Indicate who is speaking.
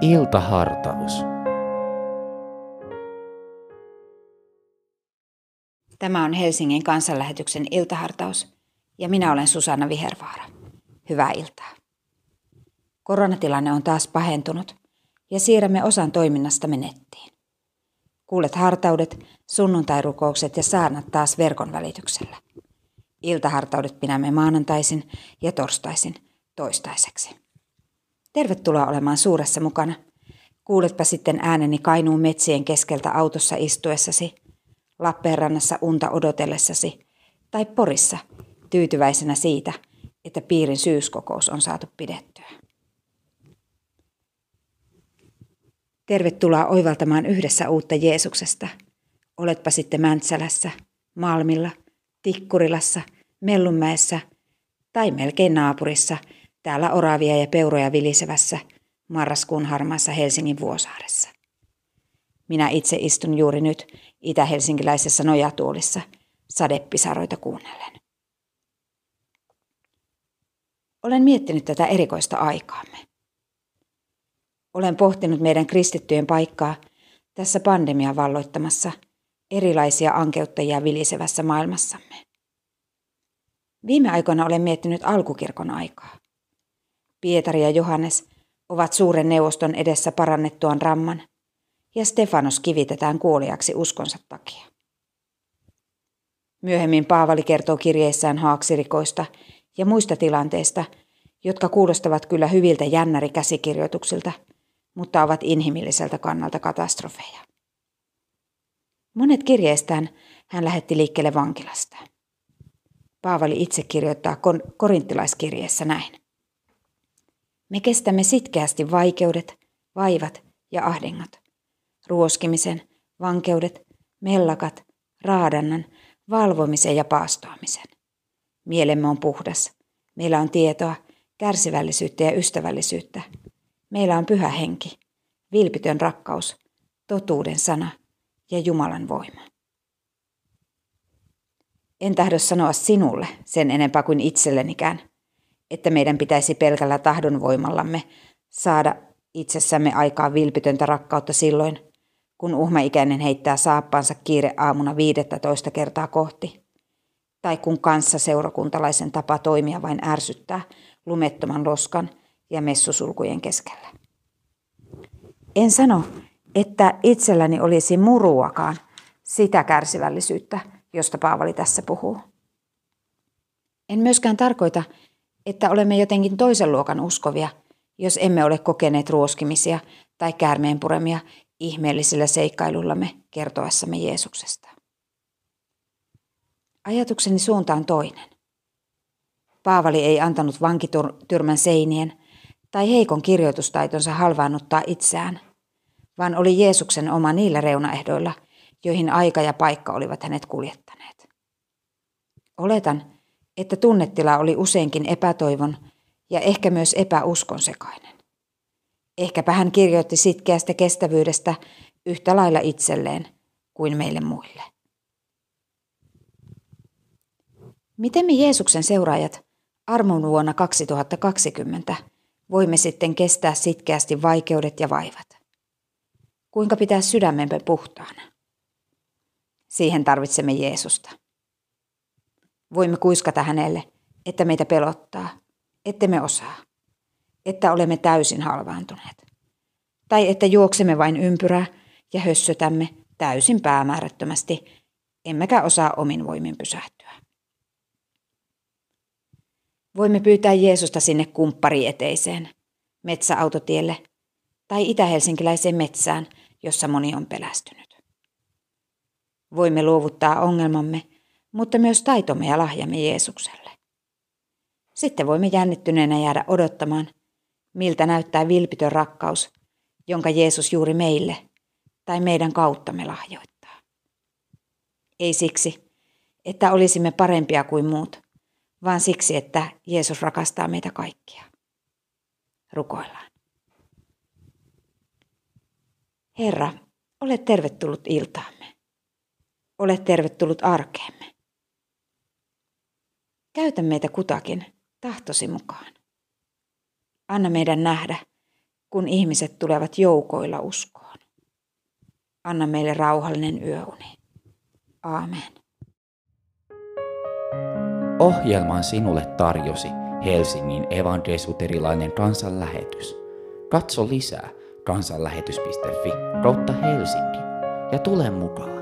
Speaker 1: Iltahartaus.
Speaker 2: Tämä on Helsingin kansanlähetyksen iltahartaus ja minä olen Susanna Vihervaara. Hyvää iltaa. Koronatilanne on taas pahentunut ja siirrämme osan toiminnasta nettiin. Kuulet hartaudet, sunnuntairukoukset ja saarnat taas verkon välityksellä. Iltahartaudet pidämme maanantaisin ja torstaisin toistaiseksi. Tervetuloa olemaan suuressa mukana. Kuuletpa sitten ääneni Kainuun metsien keskeltä autossa istuessasi, Lappeenrannassa unta odotellessasi tai Porissa tyytyväisenä siitä, että piirin syyskokous on saatu pidettyä. Tervetuloa oivaltamaan yhdessä uutta Jeesuksesta. Oletpa sitten Mäntsälässä, Malmilla, Tikkurilassa, Mellunmäessä tai melkein naapurissa – täällä oravia ja peuroja vilisevässä marraskuun harmaassa Helsingin Vuosaaressa. Minä itse istun juuri nyt itä-helsinkiläisessä nojatuolissa sadepisaroita kuunnellen. Olen miettinyt tätä erikoista aikaamme. Olen pohtinut meidän kristittyjen paikkaa tässä pandemian valloittamassa erilaisia ankeuttajia vilisevässä maailmassamme. Viime aikoina olen miettinyt alkukirkon aikaa. Pietari ja Johannes ovat suuren neuvoston edessä parannettuaan ramman, ja Stefanos kivitetään kuoliaksi uskonsa takia. Myöhemmin Paavali kertoo kirjeissään haaksirikoista ja muista tilanteista, jotka kuulostavat kyllä hyviltä jännärikäsikirjoituksilta, mutta ovat inhimilliseltä kannalta katastrofeja. Monet kirjeistään hän lähetti liikkeelle vankilasta. Paavali itse kirjoittaa korinttilaiskirjeessä näin. Me kestämme sitkeästi vaikeudet, vaivat ja ahdingot. Ruoskimisen, vankeudet, mellakat, raadannan, valvomisen ja paastoamisen. Mielemme on puhdas. Meillä on tietoa, kärsivällisyyttä ja ystävällisyyttä. Meillä on pyhä henki, vilpitön rakkaus, totuuden sana ja Jumalan voima. En tahdo sanoa sinulle sen enempää kuin itsellenikään, että meidän pitäisi pelkällä tahdonvoimallamme saada itsessämme aikaa vilpitöntä rakkautta silloin, kun uhmaikäinen heittää saappansa kiire aamuna viidettätoista kertaa kohti, tai kun kanssa seurakuntalaisen tapa toimia vain ärsyttää lumettoman loskan ja messusulkujen keskellä. En sano, että itselläni olisi muruakaan sitä kärsivällisyyttä, josta Paavali tässä puhuu. En myöskään tarkoita, että olemme jotenkin toisen luokan uskovia, jos emme ole kokeneet ruoskimisia tai käärmeenpuremia ihmeellisillä seikkailullamme kertoessamme Jeesuksesta. Ajatukseni suunta on toinen. Paavali ei antanut vankityrmän seinien tai heikon kirjoitustaitonsa halvaannuttaa itseään, vaan oli Jeesuksen oma niillä reunaehdoilla, joihin aika ja paikka olivat hänet kuljettaneet. Oletan, että tunnetila oli useinkin epätoivon ja ehkä myös epäuskon sekainen. Ehkäpä hän kirjoitti sitkeästä kestävyydestä yhtä lailla itselleen kuin meille muille. Miten me Jeesuksen seuraajat armon vuonna 2020 voimme sitten kestää sitkeästi vaikeudet ja vaivat? Kuinka pitää sydämemme puhtaana? Siihen tarvitsemme Jeesusta. Voimme kuiskata hänelle, että meitä pelottaa, että me osaa, että olemme täysin halvaantuneet. Tai että juoksemme vain ympyrää ja hössötämme täysin päämäärättömästi, emmekä osaa omin voimin pysähtyä. Voimme pyytää Jeesusta sinne kumpparieteiseen, metsäautotielle tai itähelsinkiläiseen metsään, jossa moni on pelästynyt. Voimme luovuttaa ongelmamme mutta myös taitomme ja lahjamme Jeesukselle. Sitten voimme jännittyneenä jäädä odottamaan, miltä näyttää vilpitön rakkaus, jonka Jeesus juuri meille tai meidän kauttamme lahjoittaa. Ei siksi, että olisimme parempia kuin muut, vaan siksi, että Jeesus rakastaa meitä kaikkia. Rukoillaan. Herra, ole tervetullut iltaamme. Ole tervetullut arkeemme. Käytä meitä kutakin tahtosi mukaan. Anna meidän nähdä, kun ihmiset tulevat joukoilla uskoon. Anna meille rauhallinen yöuni. Aamen.
Speaker 1: Ohjelman sinulle tarjosi Helsingin evankelisuterilainen kansanlähetys. Katso lisää kansanlähetys.fi kautta Helsinki ja tule mukaan.